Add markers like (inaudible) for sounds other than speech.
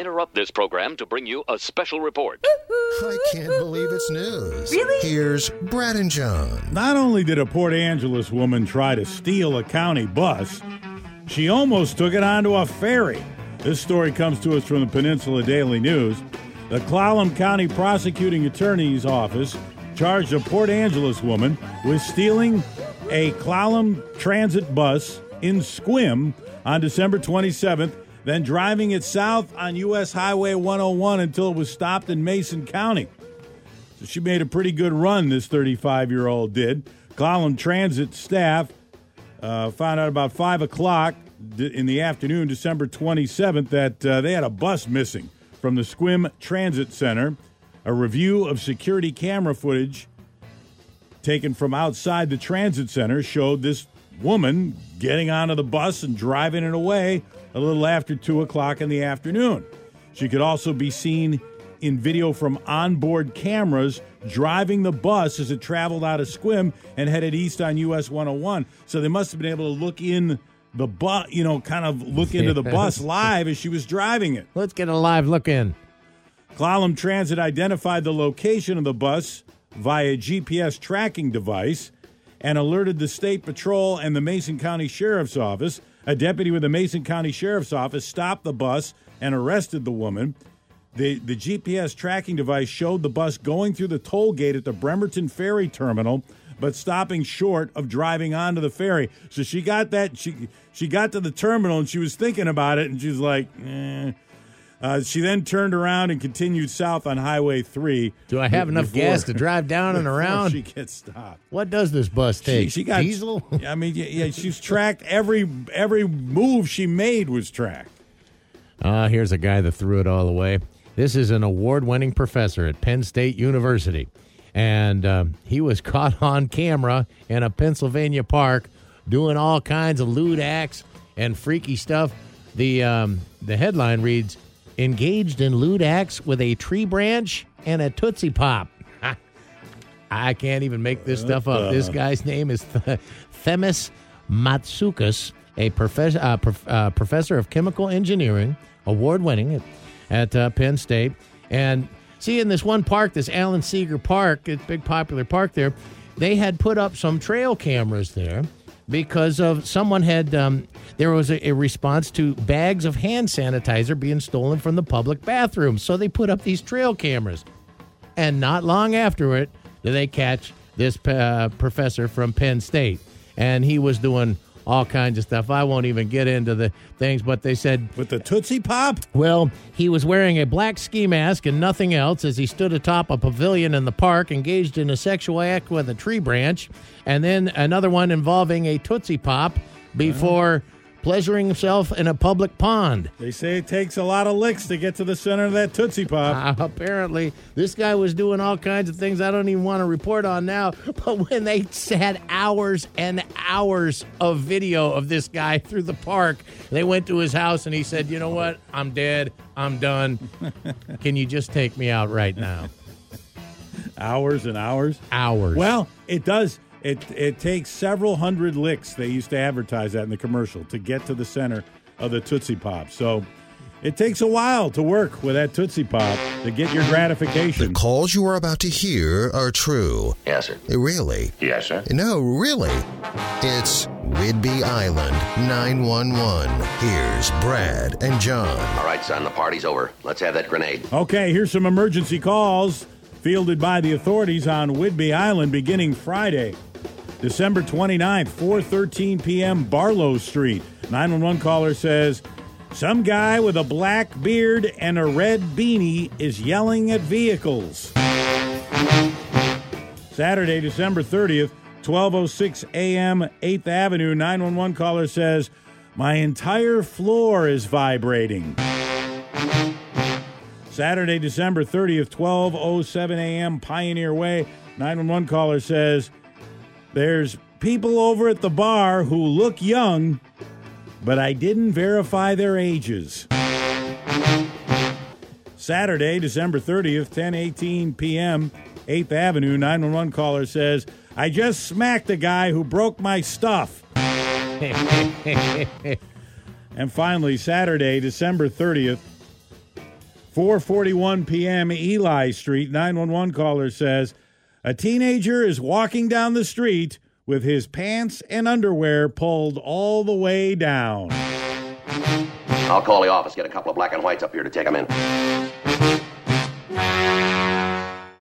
interrupt this program to bring you a special report. I can't believe it's news. Really? Here's Brad and John. Not only did a Port Angeles woman try to steal a county bus, she almost took it onto a ferry. This story comes to us from the Peninsula Daily News. The Clallam County Prosecuting Attorney's Office charged a Port Angeles woman with stealing a Clallam transit bus in Sequim on December 27th, then driving it south on U.S. Highway 101 until it was stopped in Mason County. So she made a pretty good run, this 35 year old did. Clallam Transit staff uh, found out about 5 o'clock in the afternoon, December 27th, that uh, they had a bus missing from the Sequim Transit Center. A review of security camera footage taken from outside the transit center showed this woman getting onto the bus and driving it away a little after 2 o'clock in the afternoon. She could also be seen in video from onboard cameras driving the bus as it traveled out of Sequim and headed east on US 101. So they must have been able to look in the bus, you know, kind of look into the bus (laughs) live as she was driving it. Let's get a live look in. Clallam Transit identified the location of the bus via GPS tracking device and alerted the State Patrol and the Mason County Sheriff's Office. A deputy with the Mason County Sheriff's Office stopped the bus and arrested the woman. The, the GPS tracking device showed the bus going through the toll gate at the Bremerton Ferry Terminal, but stopping short of driving onto the ferry. So she got that she she got to the terminal and she was thinking about it, and she's like, eh. Uh, she then turned around and continued south on Highway 3. Do I have enough gas to drive down and (laughs) around? She gets stopped. What does this bus take? she got diesel. (laughs) I mean, yeah, yeah, she's tracked every every move she made was tracked. Ah, here's a guy that threw it all away. This is an award-winning professor at Penn State University, and um, he was (laughs) caught on camera in a Pennsylvania park doing all kinds of lewd acts and freaky stuff. The um, the headline reads: "Engaged in lewd acts with a tree branch and a tootsie pop." I can't even make this stuff up. This guy's name is Th- Themis Matsoukas, a professor, uh, prof- uh, professor of chemical engineering, award winning at, at uh, Penn State. And see, in this one park, this Allen Seeger Park, it's a big popular park there, they had put up some trail cameras there because of someone had um, there was a, a response to bags of hand sanitizer being stolen from the public bathroom. So they put up these trail cameras. And not long after it did they catch this uh, professor from Penn State, and he was doing all kinds of stuff. I won't even get into the things, but they said, With the Tootsie Pop? well, he was wearing a black ski mask and nothing else as he stood atop a pavilion in the park, engaged in a sexual act with a tree branch, and then another one involving a tootsie pop before pleasuring himself in a public pond. They say it takes a lot of licks to get to the center of that Tootsie Pop. Uh, (laughs) apparently, this guy was doing all kinds of things I don't even want to report on now. (laughs) But when they had hours and hours of video of this guy through the park, they went to his house and he said, You know what? I'm dead. I'm done. (laughs) Can you just take me out right now? hours and hours. Hours. Well, it does. It it takes several hundred licks. They used to advertise that in the commercial to get to the center of the Tootsie Pop. So it takes a while to work with that Tootsie Pop to get your gratification. The calls you are about to hear are true. Yes, sir. Really? Yes, sir. No, really. It's Whidbey Island 911. Here's Brad and John. All right, son, the party's over. Let's have that grenade. Okay, here's some emergency calls fielded by the authorities on Whidbey Island beginning Friday, December 29th, 4:13 p.m. Barlow Street. 911 caller says some guy with a black beard and a red beanie is yelling at vehicles. Saturday, December 30th, 12:06 a.m., 8th Avenue. 911 caller says my entire floor is vibrating. Saturday, December 30th, 12:07 a.m., Pioneer Way. 911 caller says there's people over at the bar who look young, but I didn't verify their ages. Saturday, December 30th, 10:18 p.m., 8th Avenue. 911 caller says I just smacked a guy who broke my stuff. (laughs) and finally, Saturday, December 30th, 4:41 p.m. Eli Street. 911 caller says a teenager is walking down the street with his pants and underwear pulled all the way down. I'll call the office, get a couple of black and whites up here to take him in.